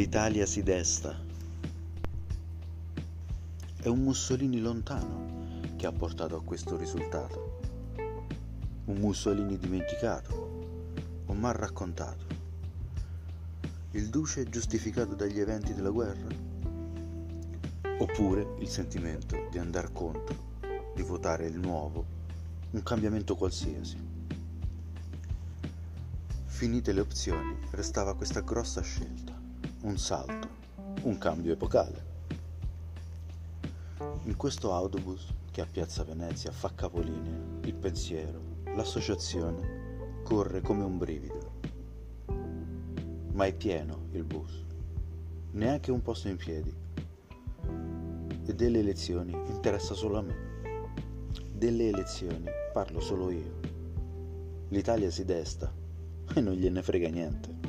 L'Italia si desta. È un Mussolini lontano che ha portato a questo risultato. Un Mussolini dimenticato o mal raccontato. Il duce giustificato dagli eventi della guerra? Oppure il sentimento di andar contro, di votare il nuovo, un cambiamento qualsiasi. Finite le opzioni, restava questa grossa scelta, un salto, un cambio epocale. In questo autobus che a Piazza Venezia fa capolinea, il pensiero, l'associazione corre come un brivido. Ma è pieno il bus, neanche un posto in piedi. E delle elezioni interessa solo a me. Delle elezioni parlo solo io. L'Italia si desta e non gliene frega niente.